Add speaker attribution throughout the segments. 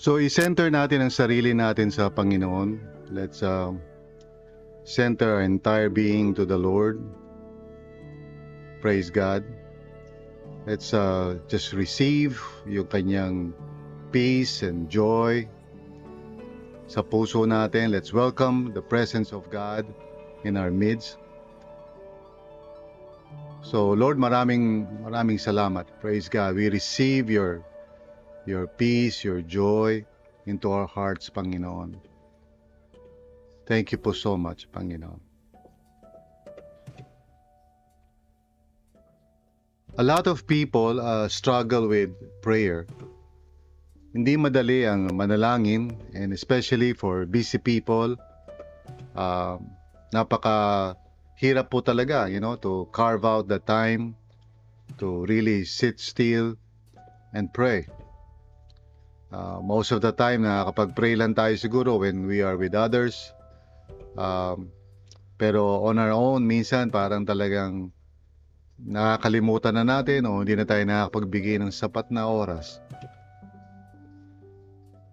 Speaker 1: So, i-center natin ang sarili natin sa Panginoon. Let's uh, center our entire being to the Lord. Praise God. Let's uh, just receive yung kanyang peace and joy sa puso natin. Let's welcome the presence of God in our midst. So Lord, maraming maraming salamat. Praise God. We receive your your peace, your joy into our hearts, Panginoon. Thank you po so much, Panginoon. A lot of people uh, struggle with prayer. Hindi madali ang manalangin and especially for busy people, uh, napaka hirap po talaga, you know, to carve out the time to really sit still and pray. Uh, most of the time, nakakapag-pray lang tayo siguro when we are with others. Um, pero on our own, minsan parang talagang nakakalimutan na natin o hindi na tayo nakakapagbigay ng sapat na oras.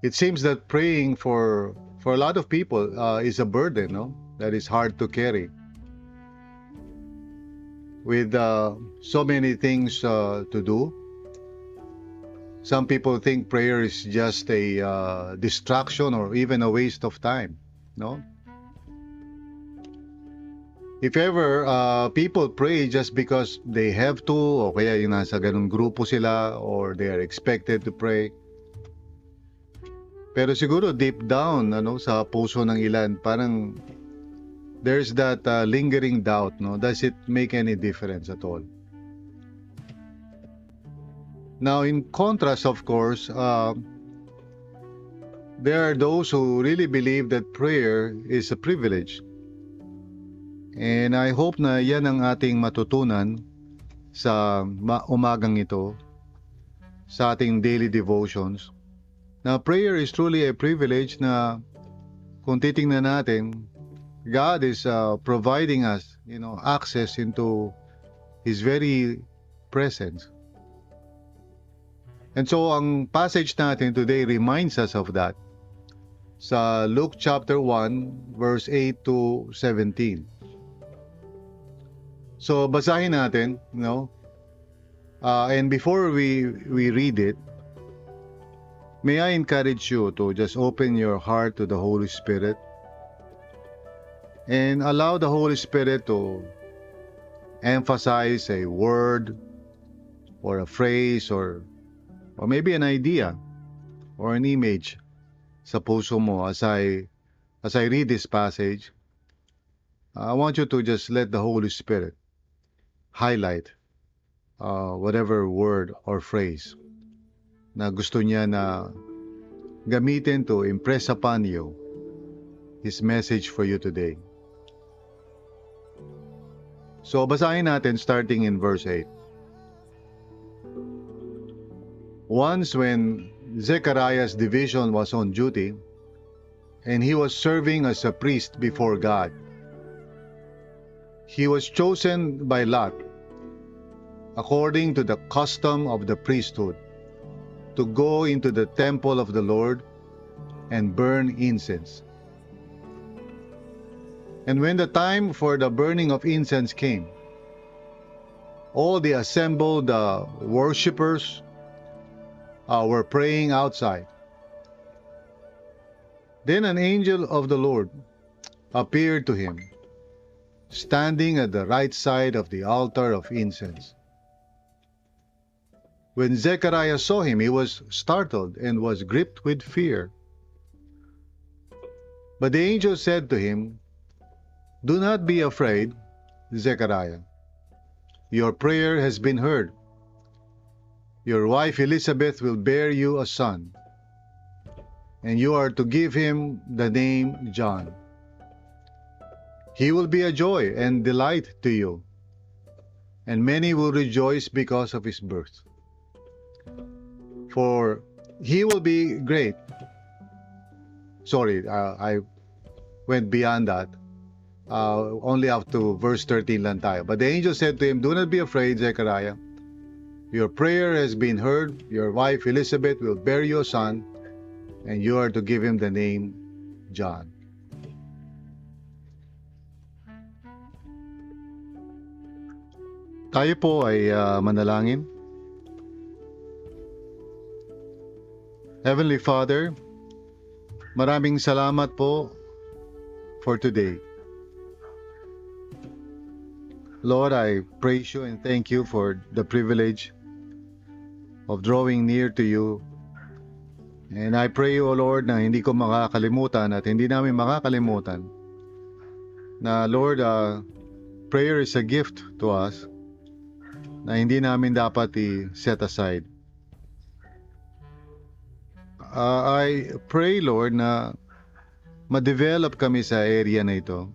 Speaker 1: It seems that praying for for a lot of people uh, is a burden, no? That is hard to carry. With uh, so many things uh, to do, Some people think prayer is just a uh, distraction or even a waste of time. No? If ever uh, people pray just because they have to o kaya yung nasa ganung grupo sila or they are expected to pray. Pero siguro deep down ano sa puso ng ilan parang there's that uh, lingering doubt no does it make any difference at all? Now, in contrast, of course, uh, there are those who really believe that prayer is a privilege. And I hope na yan ang ating matutunan sa umagang ito, sa ating daily devotions. Na prayer is truly a privilege na kung titingnan natin, God is uh, providing us, you know, access into His very presence. And so ang passage natin today reminds us of that. Sa Luke chapter 1 verse 8 to 17. So basahin natin, no? Uh, and before we we read it, may I encourage you to just open your heart to the Holy Spirit and allow the Holy Spirit to emphasize a word or a phrase or or maybe an idea or an image sa puso mo as I as I read this passage I want you to just let the Holy Spirit highlight uh, whatever word or phrase na gusto niya na gamitin to impress upon you His message for you today. So basahin natin starting in verse 8. Once, when Zechariah's division was on duty, and he was serving as a priest before God, he was chosen by Lot, according to the custom of the priesthood, to go into the temple of the Lord and burn incense. And when the time for the burning of incense came, all the assembled uh, worshippers uh, were praying outside. Then an angel of the Lord appeared to him, standing at the right side of the altar of incense. When Zechariah saw him, he was startled and was gripped with fear. But the angel said to him, Do not be afraid, Zechariah. your prayer has been heard. Your wife Elizabeth will bear you a son, and you are to give him the name John. He will be a joy and delight to you, and many will rejoice because of his birth. For he will be great. Sorry, uh, I went beyond that. Uh, only up to verse 13 lang tayo. But the angel said to him, Do not be afraid, Zechariah. Your prayer has been heard. Your wife Elizabeth will bear you a son, and you are to give him the name John. Tayo po ay uh, manalangin. Heavenly Father, maraming salamat po for today. Lord, I praise you and thank you for the privilege of drawing near to you. And I pray, O Lord, na hindi ko makakalimutan at hindi namin makakalimutan na, Lord, uh, prayer is a gift to us na hindi namin dapat i-set aside. Uh, I pray, Lord, na ma-develop kami sa area na ito.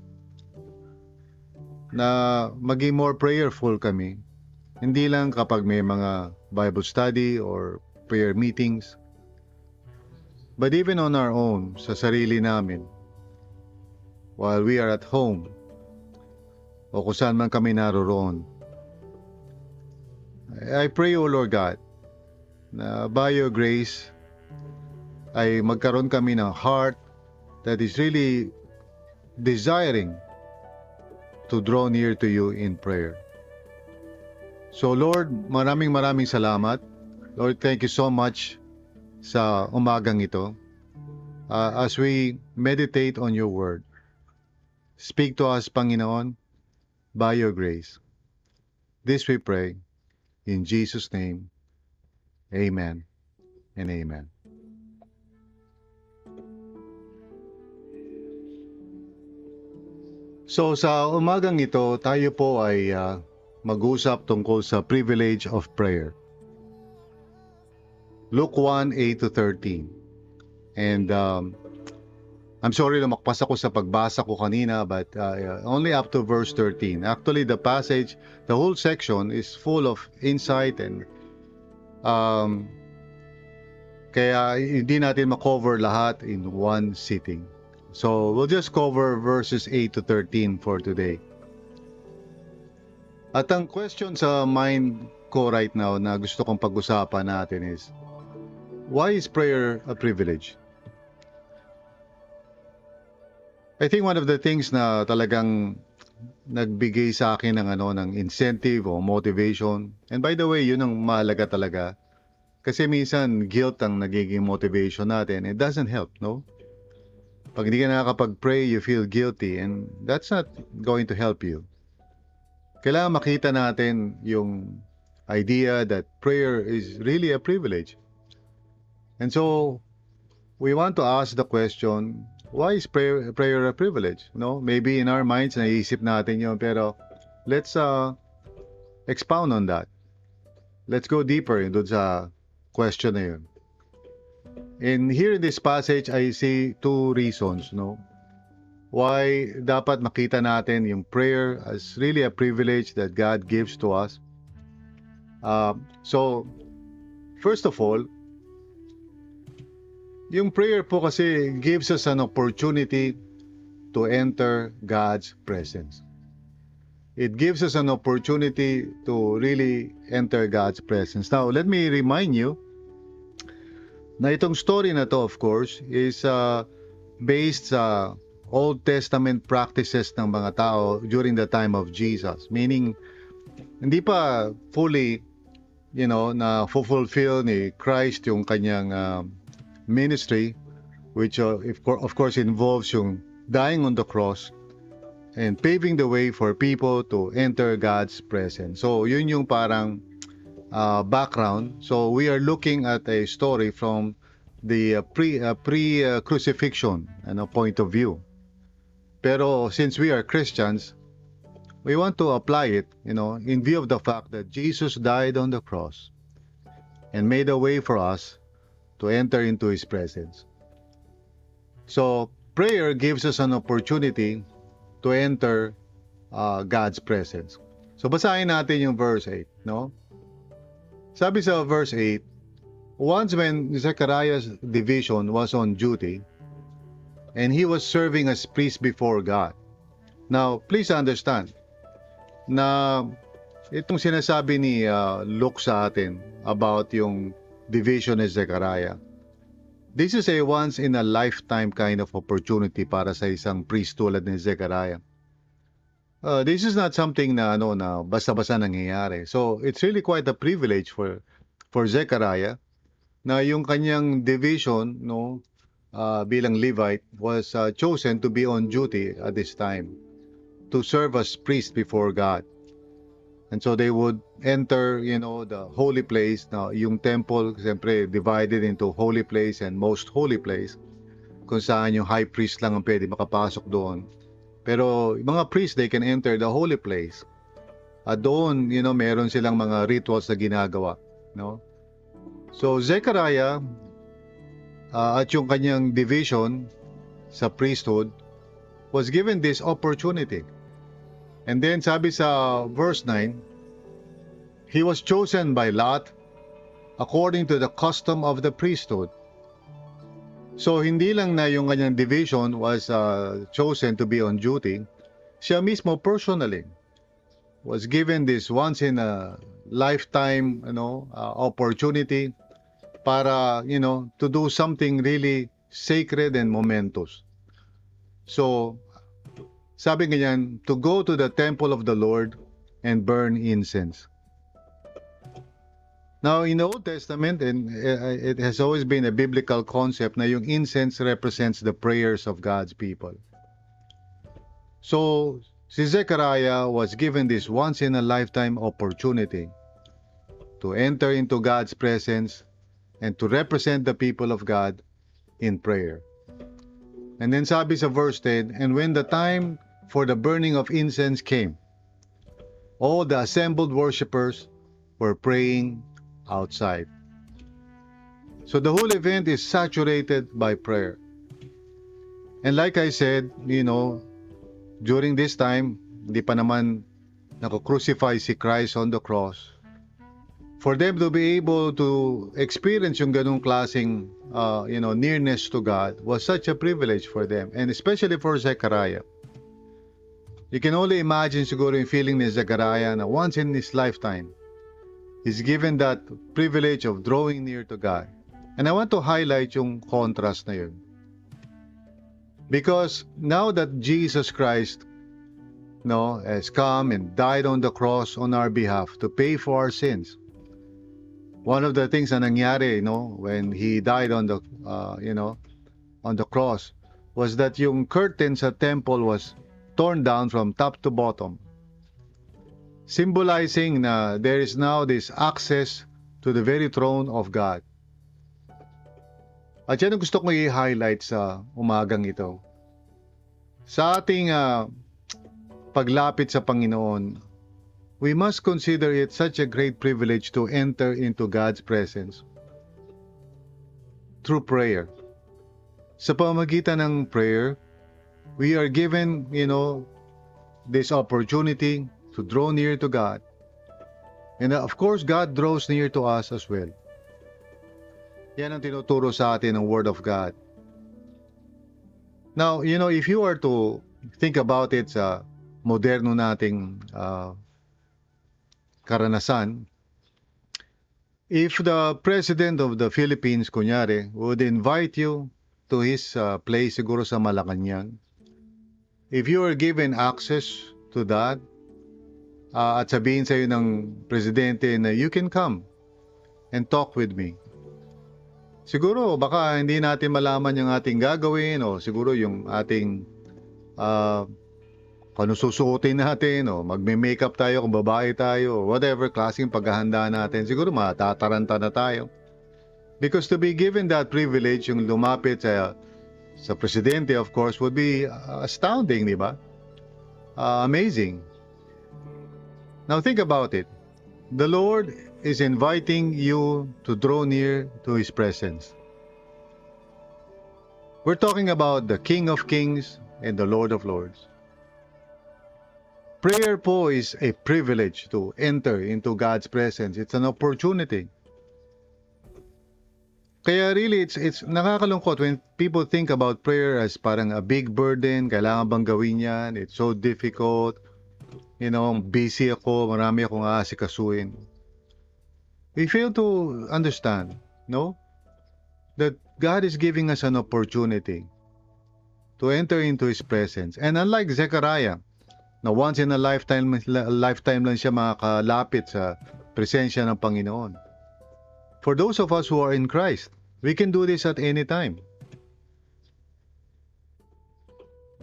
Speaker 1: Na maging more prayerful kami. Hindi lang kapag may mga Bible study or prayer meetings. But even on our own, sa sarili namin, while we are at home, o kung saan man kami naroroon, I pray, O Lord God, na by your grace, ay magkaroon kami ng heart that is really desiring to draw near to you in prayer. So Lord, maraming maraming salamat. Lord, thank you so much sa umagang ito. Uh, as we meditate on your word, speak to us, Panginoon, by your grace. This we pray. In Jesus' name, amen and amen. So sa umagang ito, tayo po ay uh, mag-usap tungkol sa privilege of prayer. Luke 1, 8 to 13. And um, I'm sorry na makpas ako sa pagbasa ko kanina but uh, only up to verse 13. Actually, the passage, the whole section is full of insight and um, kaya hindi natin makover lahat in one sitting. So we'll just cover verses 8 to 13 for today. At ang question sa mind ko right now na gusto kong pag-usapan natin is, why is prayer a privilege? I think one of the things na talagang nagbigay sa akin ng ano ng incentive o motivation. And by the way, yun ang mahalaga talaga. Kasi minsan guilt ang nagiging motivation natin. It doesn't help, no? Pag hindi ka nakakapag-pray, you feel guilty and that's not going to help you. Kailangan makita natin yung idea that prayer is really a privilege. And so, we want to ask the question, why is prayer, prayer a privilege? No? Maybe in our minds, naisip natin yun, pero let's uh, expound on that. Let's go deeper doon sa question na yun. And here in this passage, I see two reasons, no? Why dapat makita natin yung prayer as really a privilege that God gives to us. Uh, so, first of all, yung prayer po kasi gives us an opportunity to enter God's presence. It gives us an opportunity to really enter God's presence. Now, let me remind you na itong story na to of course is uh, based sa Old Testament practices ng mga tao during the time of Jesus. Meaning, hindi pa fully, you know, na fulfill ni Christ yung kanyang uh, ministry, which uh, of course involves yung dying on the cross and paving the way for people to enter God's presence. So, yun yung parang uh, background. So, we are looking at a story from the uh, pre uh, pre uh, crucifixion ano point of view. Pero since we are Christians, we want to apply it, you know, in view of the fact that Jesus died on the cross and made a way for us to enter into His presence. So, prayer gives us an opportunity to enter uh, God's presence. So, basahin natin yung verse 8, no? Sabi sa verse 8, Once when Zechariah's division was on duty, and he was serving as priest before God. Now, please understand na itong sinasabi ni uh, Luke sa atin about yung division ni Zechariah. This is a once in a lifetime kind of opportunity para sa isang priest tulad ni Zechariah. Uh, this is not something na ano na basta-basta nangyayari. So it's really quite a privilege for for Zechariah na yung kanyang division no uh, bilang Levite was uh, chosen to be on duty at this time to serve as priest before God. And so they would enter, you know, the holy place. Now, yung temple, siyempre, divided into holy place and most holy place. Kung saan yung high priest lang ang pwede makapasok doon. Pero yung mga priest, they can enter the holy place. At doon, you know, meron silang mga rituals na ginagawa. No? So, Zechariah, uh, at yung kanyang division sa priesthood, was given this opportunity And then sabi sa verse 9, He was chosen by Lot according to the custom of the priesthood. So hindi lang na yung kanyang division was uh, chosen to be on duty, siya mismo personally was given this once in a lifetime, you know, uh, opportunity para, you know, to do something really sacred and momentous. So, sabi ganyan, to go to the temple of the Lord and burn incense. Now, in the Old Testament, and uh, it has always been a biblical concept na yung incense represents the prayers of God's people. So, si Zechariah was given this once-in-a-lifetime opportunity to enter into God's presence and to represent the people of God in prayer. And then sabi sa verse 10, And when the time for the burning of incense came. All the assembled worshippers were praying outside. So the whole event is saturated by prayer. And like I said, you know, during this time, hindi pa naman nako-crucify si Christ on the cross. For them to be able to experience yung ganung klaseng, uh, you know, nearness to God was such a privilege for them. And especially for Zechariah. You can only imagine siguro yung feeling ni Zechariah na once in his lifetime, he's given that privilege of drawing near to God. And I want to highlight yung contrast na yun. Because now that Jesus Christ no, has come and died on the cross on our behalf to pay for our sins. One of the things na nangyari, know, when he died on the, uh, you know, on the cross, was that yung curtain sa temple was torn down from top to bottom, symbolizing na there is now this access to the very throne of God. At yan ang gusto kong i-highlight sa umagang ito. Sa ating uh, paglapit sa Panginoon, we must consider it such a great privilege to enter into God's presence through prayer. Sa pamagitan ng prayer, we are given, you know, this opportunity to draw near to God. And uh, of course, God draws near to us as well. Yan ang tinuturo sa atin ng Word of God. Now, you know, if you are to think about it sa moderno nating uh, karanasan, if the President of the Philippines, kunyari, would invite you to his uh, place siguro sa Malacanang, if you are given access to that, uh, at sabihin sa'yo ng presidente na you can come and talk with me. Siguro baka hindi natin malaman yung ating gagawin o siguro yung ating uh, kung susuotin natin o magme-makeup tayo kung babae tayo whatever klaseng paghahanda natin. Siguro matataranta na tayo. Because to be given that privilege yung lumapit sa sa presidente, of course, would be uh, astounding, di ba? Uh, amazing. Now think about it. The Lord is inviting you to draw near to His presence. We're talking about the King of Kings and the Lord of Lords. Prayer po is a privilege to enter into God's presence. It's an opportunity. Kaya really, it's, it's nakakalungkot when people think about prayer as parang a big burden, kailangan bang gawin yan, it's so difficult, you know, busy ako, marami akong aasikasuin. We fail to understand, no? That God is giving us an opportunity to enter into His presence. And unlike Zechariah, na once in a lifetime, lifetime lang siya makakalapit sa presensya ng Panginoon. For those of us who are in Christ, we can do this at any time.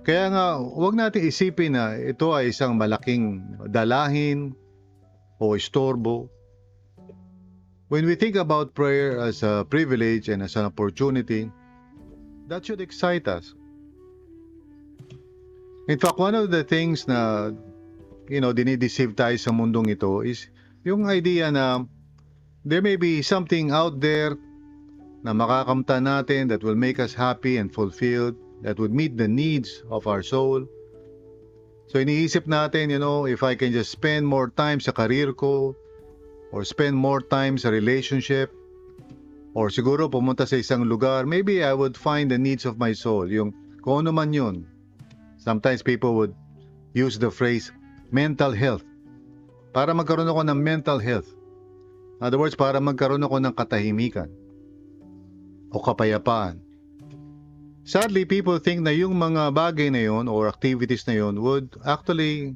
Speaker 1: Kaya nga, huwag natin isipin na ito ay isang malaking dalahin o istorbo. When we think about prayer as a privilege and as an opportunity, that should excite us. In fact, one of the things na you know, dinideceive tayo sa mundong ito is yung idea na there may be something out there na makakamta natin that will make us happy and fulfilled, that would meet the needs of our soul. So iniisip natin, you know, if I can just spend more time sa career ko, or spend more time sa relationship, or siguro pumunta sa isang lugar, maybe I would find the needs of my soul. Yung kung ano man yun. Sometimes people would use the phrase mental health. Para magkaroon ako ng mental health. In other words, para magkaroon ako ng katahimikan o kapayapaan. Sadly, people think na yung mga bagay na yon or activities na yon would actually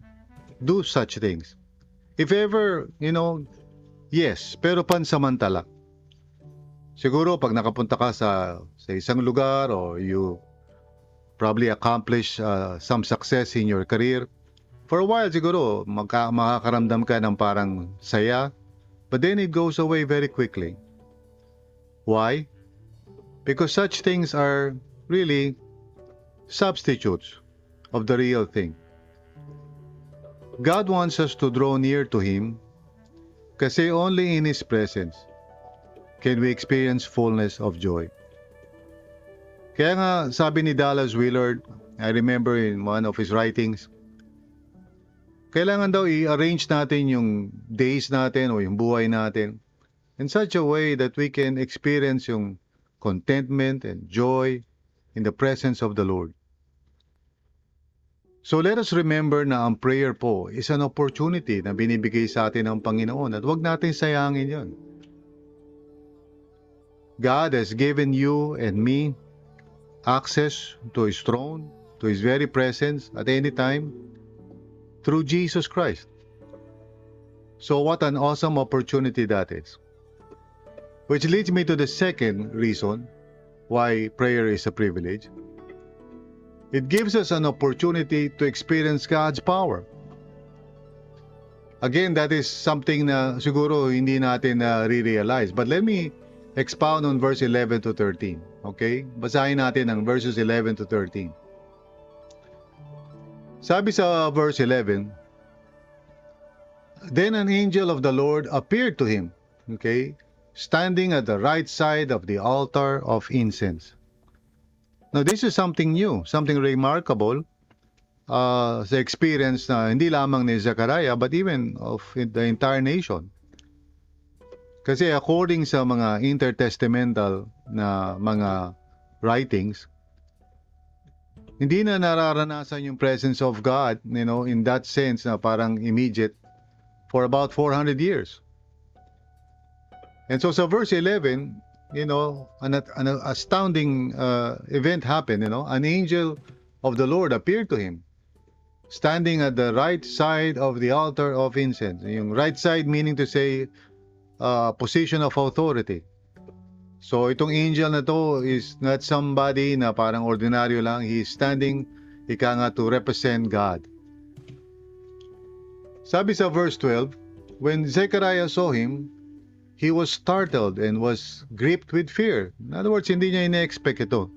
Speaker 1: do such things. If ever, you know, yes, pero pansamantala. Siguro pag nakapunta ka sa, sa isang lugar or you probably accomplish uh, some success in your career, for a while siguro magka, makakaramdam ka ng parang saya, but then it goes away very quickly. Why? Because such things are really substitutes of the real thing. God wants us to draw near to Him kasi only in His presence can we experience fullness of joy. Kaya nga sabi ni Dallas Willard, I remember in one of his writings, kailangan daw i-arrange natin yung days natin o yung buhay natin in such a way that we can experience yung contentment and joy in the presence of the Lord. So let us remember na ang prayer po is an opportunity na binibigay sa atin ng Panginoon at huwag natin sayangin yon. God has given you and me access to His throne, to His very presence at any time through Jesus Christ. So, what an awesome opportunity that is. Which leads me to the second reason why prayer is a privilege. It gives us an opportunity to experience God's power. Again, that is something na siguro hindi natin na re-realize. But let me expound on verse 11 to 13. Okay? Basahin natin ang verses 11 to 13. Sabi sa verse 11, Then an angel of the Lord appeared to him, okay, standing at the right side of the altar of incense. Now this is something new, something remarkable uh, sa experience na hindi lamang ni Zechariah but even of the entire nation. Kasi according sa mga intertestamental na mga writings, hindi na nararanasan yung presence of God, you know, in that sense na parang immediate for about 400 years. And so sa verse 11, you know, an, an astounding uh, event happened, you know. An angel of the Lord appeared to him, standing at the right side of the altar of incense. Yung right side meaning to say uh, position of authority. So itong angel na to is not somebody na parang ordinaryo lang. He is standing, ika nga, to represent God. Sabi sa verse 12, When Zechariah saw him, he was startled and was gripped with fear. In other words, hindi niya ina-expect ito.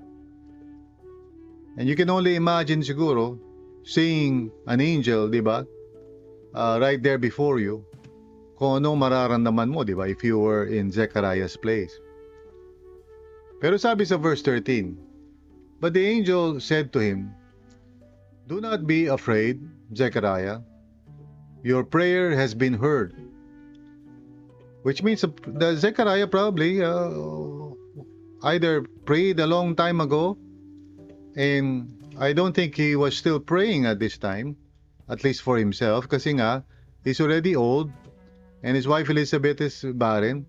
Speaker 1: And you can only imagine siguro, seeing an angel, di ba? uh, right there before you kung ano mararamdaman mo, di ba, if you were in Zechariah's place. Pero sabi sa verse 13, But the angel said to him, Do not be afraid, Zechariah. Your prayer has been heard. Which means the Zechariah probably uh, either prayed a long time ago, and I don't think he was still praying at this time, at least for himself, kasi nga, he's already old, and his wife Elizabeth is barren.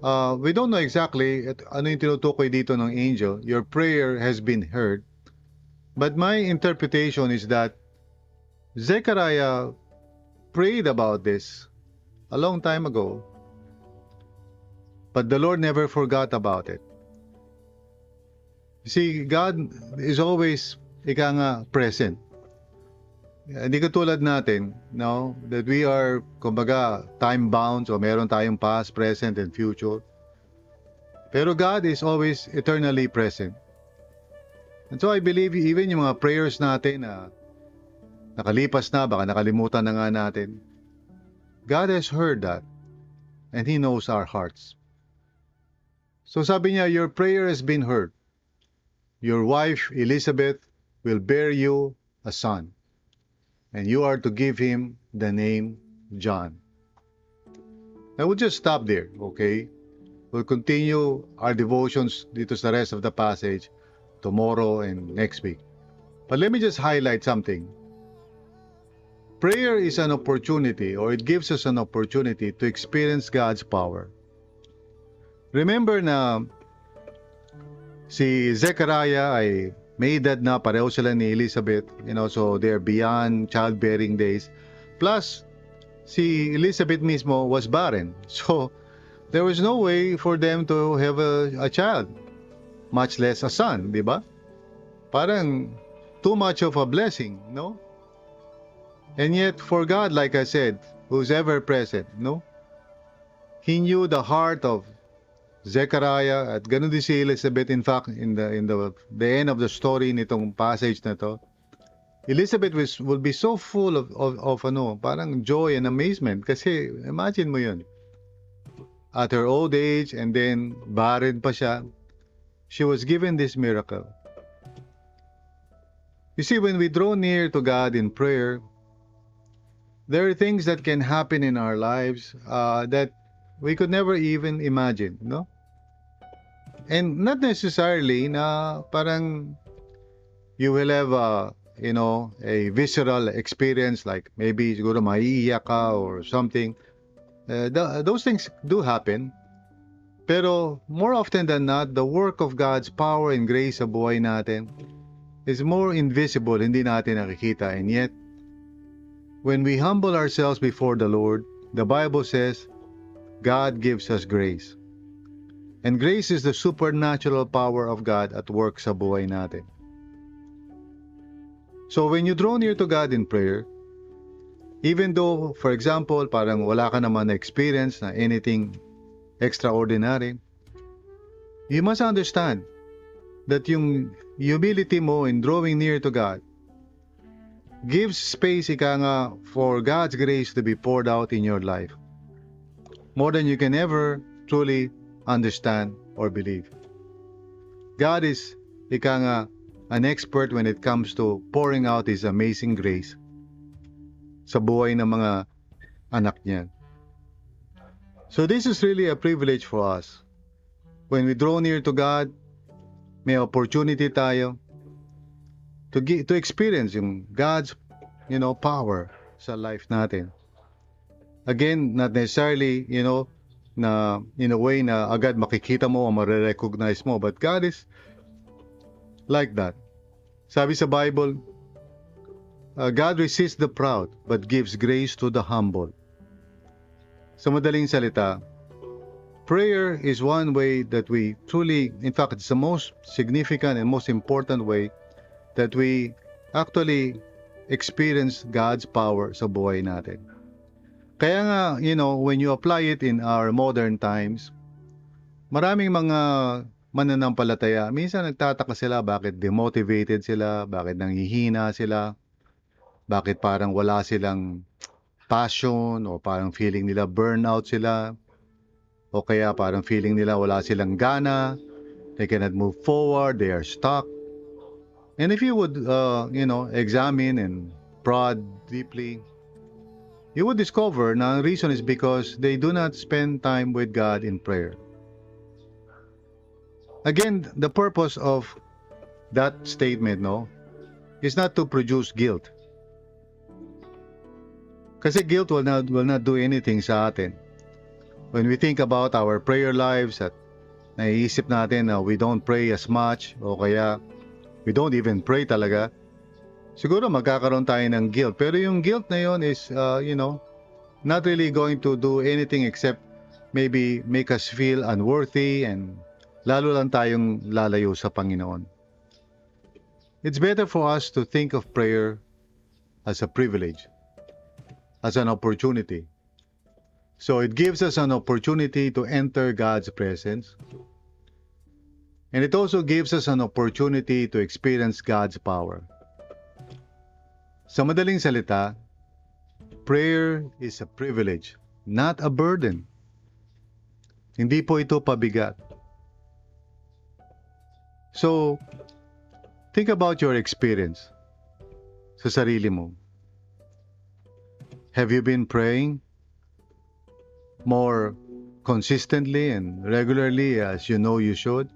Speaker 1: Uh, we don't know exactly at ano yung tinutukoy dito ng angel. Your prayer has been heard. But my interpretation is that Zechariah prayed about this a long time ago. But the Lord never forgot about it. You see, God is always, ika nga, present. Hindi katulad natin, no, that we are, kumbaga, time-bound, so meron tayong past, present, and future. Pero God is always eternally present. And so I believe even yung mga prayers natin na nakalipas na, baka nakalimutan na nga natin, God has heard that and He knows our hearts. So sabi niya, your prayer has been heard. Your wife, Elizabeth, will bear you a son and you are to give him the name John. Now we'll just stop there, okay? We'll continue our devotions dito sa rest of the passage tomorrow and next week. But let me just highlight something. Prayer is an opportunity or it gives us an opportunity to experience God's power. Remember na si Zechariah ay may edad na pareho sila ni Elizabeth, you know, so they're beyond childbearing days. Plus, si Elizabeth mismo was barren. So, there was no way for them to have a, a child, much less a son, di ba? Parang too much of a blessing, no? And yet, for God, like I said, who's ever present, no? He knew the heart of Zechariah at ganun din si Elizabeth in fact in the in the the end of the story nitong passage na to. Elizabeth was, will be so full of, of, of ano, parang joy and amazement. Kasi imagine mo yun. At her old age and then barren pa siya. She was given this miracle. You see when we draw near to God in prayer there are things that can happen in our lives uh, that we could never even imagine no And not necessarily na parang you will have a, you know, a visceral experience like maybe siguro maiiyak ka or something. Uh, th- those things do happen. Pero more often than not, the work of God's power and grace sa buhay natin is more invisible, hindi natin nakikita. And yet, when we humble ourselves before the Lord, the Bible says, God gives us grace. And grace is the supernatural power of God at work sa buhay natin. So when you draw near to God in prayer, even though, for example, parang wala ka naman na experience na anything extraordinary, you must understand that yung humility mo in drawing near to God gives space ika nga for God's grace to be poured out in your life. More than you can ever truly understand, or believe. God is, ika nga, an expert when it comes to pouring out His amazing grace sa buhay ng mga anak niya. So this is really a privilege for us. When we draw near to God, may opportunity tayo to get, to experience yung God's you know power sa life natin. Again, not necessarily, you know, na in a way na agad makikita mo o marirecognize mo. But God is like that. Sabi sa Bible, uh, God resists the proud but gives grace to the humble. Sa madaling salita, prayer is one way that we truly, in fact, it's the most significant and most important way that we actually experience God's power sa buhay natin. Kaya nga, you know, when you apply it in our modern times, maraming mga mananampalataya, minsan nagtataka sila bakit demotivated sila, bakit nanghihina sila, bakit parang wala silang passion o parang feeling nila burnout sila o kaya parang feeling nila wala silang gana, they cannot move forward, they are stuck. And if you would, uh, you know, examine and prod deeply, you would discover ang reason is because they do not spend time with God in prayer. Again, the purpose of that statement, no, is not to produce guilt. Kasi guilt will not, will not do anything sa atin. When we think about our prayer lives at naiisip natin na we don't pray as much o kaya we don't even pray talaga, siguro magkakaroon tayo ng guilt. Pero yung guilt na yon is, uh, you know, not really going to do anything except maybe make us feel unworthy and lalo lang tayong lalayo sa Panginoon. It's better for us to think of prayer as a privilege, as an opportunity. So it gives us an opportunity to enter God's presence. And it also gives us an opportunity to experience God's power. Sa madaling salita, prayer is a privilege, not a burden. Hindi po ito pabigat. So, think about your experience sa sarili mo. Have you been praying more consistently and regularly as you know you should?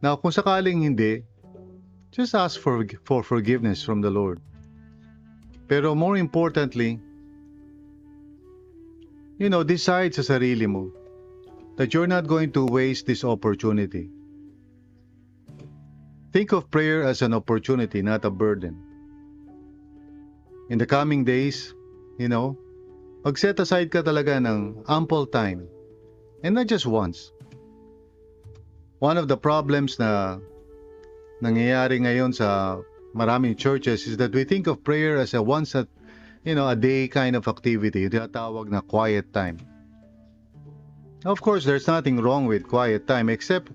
Speaker 1: Now, kung sakaling hindi, just ask for, for forgiveness from the Lord. Pero more importantly, you know, decide sa sarili mo that you're not going to waste this opportunity. Think of prayer as an opportunity, not a burden. In the coming days, you know, mag-set aside ka talaga ng ample time. And not just once. One of the problems na nangyayari ngayon sa maraming churches is that we think of prayer as a once a, you know, a day kind of activity, yung tinatawag na quiet time. Of course, there's nothing wrong with quiet time except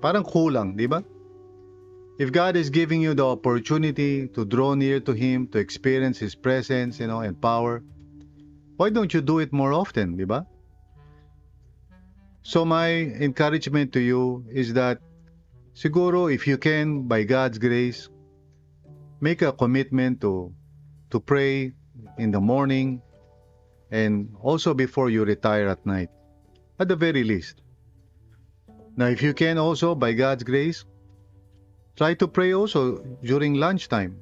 Speaker 1: parang kulang, di ba? If God is giving you the opportunity to draw near to Him, to experience His presence, you know, and power, why don't you do it more often, di ba? So my encouragement to you is that siguro if you can, by God's grace, make a commitment to to pray in the morning and also before you retire at night, at the very least. Now, if you can also, by God's grace, try to pray also during lunchtime.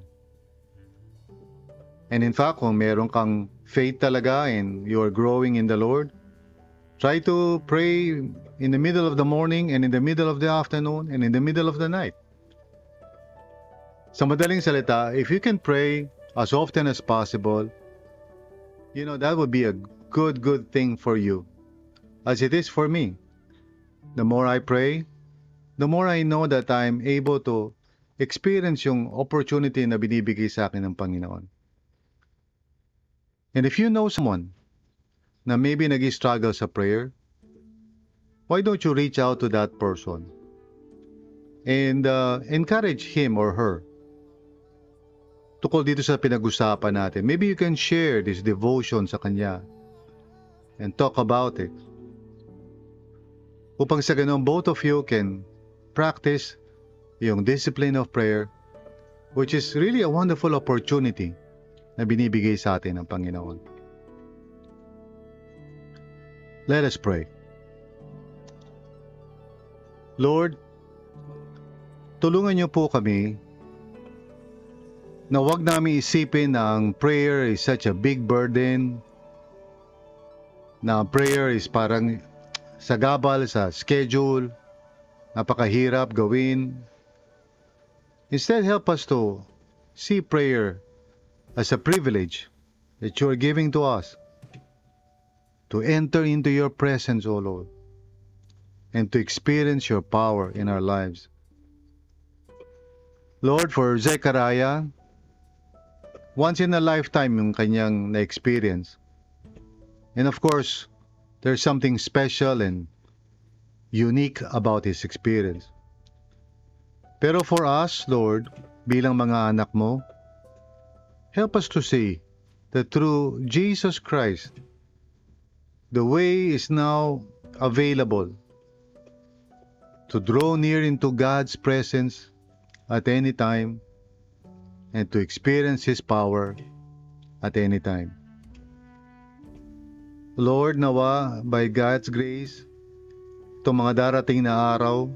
Speaker 1: And in fact, kung meron kang faith talaga and you're growing in the Lord, try to pray in the middle of the morning and in the middle of the afternoon and in the middle of the night. Sa madaling salita, if you can pray as often as possible, you know, that would be a good, good thing for you, as it is for me. The more I pray, the more I know that I'm able to experience yung opportunity na binibigay sa akin ng Panginoon. And if you know someone na maybe nag-struggle sa prayer, why don't you reach out to that person and uh, encourage him or her tukol dito sa pinag-usapan natin. Maybe you can share this devotion sa kanya and talk about it. Upang sa ganun, both of you can practice yung discipline of prayer which is really a wonderful opportunity na binibigay sa atin ng Panginoon. Let us pray. Lord, tulungan niyo po kami na wag namin isipin na ang prayer is such a big burden, na prayer is parang sagabal sa schedule, napakahirap gawin. Instead, help us to see prayer as a privilege that you are giving to us to enter into your presence, O Lord, and to experience your power in our lives. Lord, for Zechariah, once in a lifetime yung kanyang na-experience. And of course, there's something special and unique about his experience. Pero for us, Lord, bilang mga anak mo, help us to see that through Jesus Christ, the way is now available to draw near into God's presence at any time and to experience His power at any time. Lord, nawa by God's grace, itong mga darating na araw,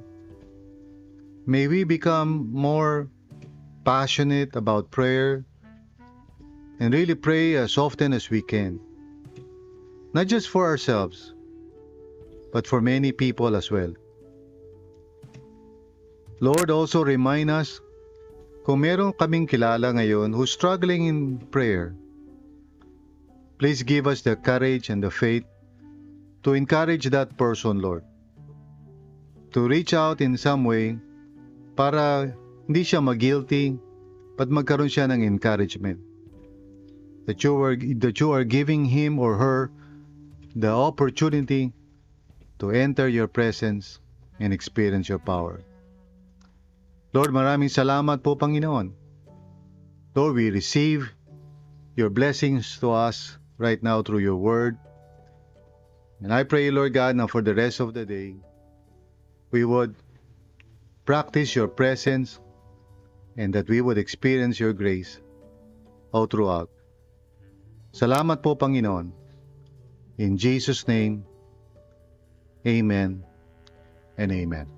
Speaker 1: may we become more passionate about prayer and really pray as often as we can. Not just for ourselves, but for many people as well. Lord, also remind us kung meron kaming kilala ngayon who's struggling in prayer, please give us the courage and the faith to encourage that person, Lord. To reach out in some way para hindi siya mag-guilty but magkaroon siya ng encouragement. That you are, that you are giving him or her the opportunity to enter your presence and experience your power. Lord, maraming salamat po, Panginoon. Lord, we receive your blessings to us right now through your word. And I pray, Lord God, now for the rest of the day, we would practice your presence and that we would experience your grace all throughout. Salamat po, Panginoon. In Jesus' name, Amen and Amen.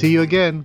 Speaker 1: See you again.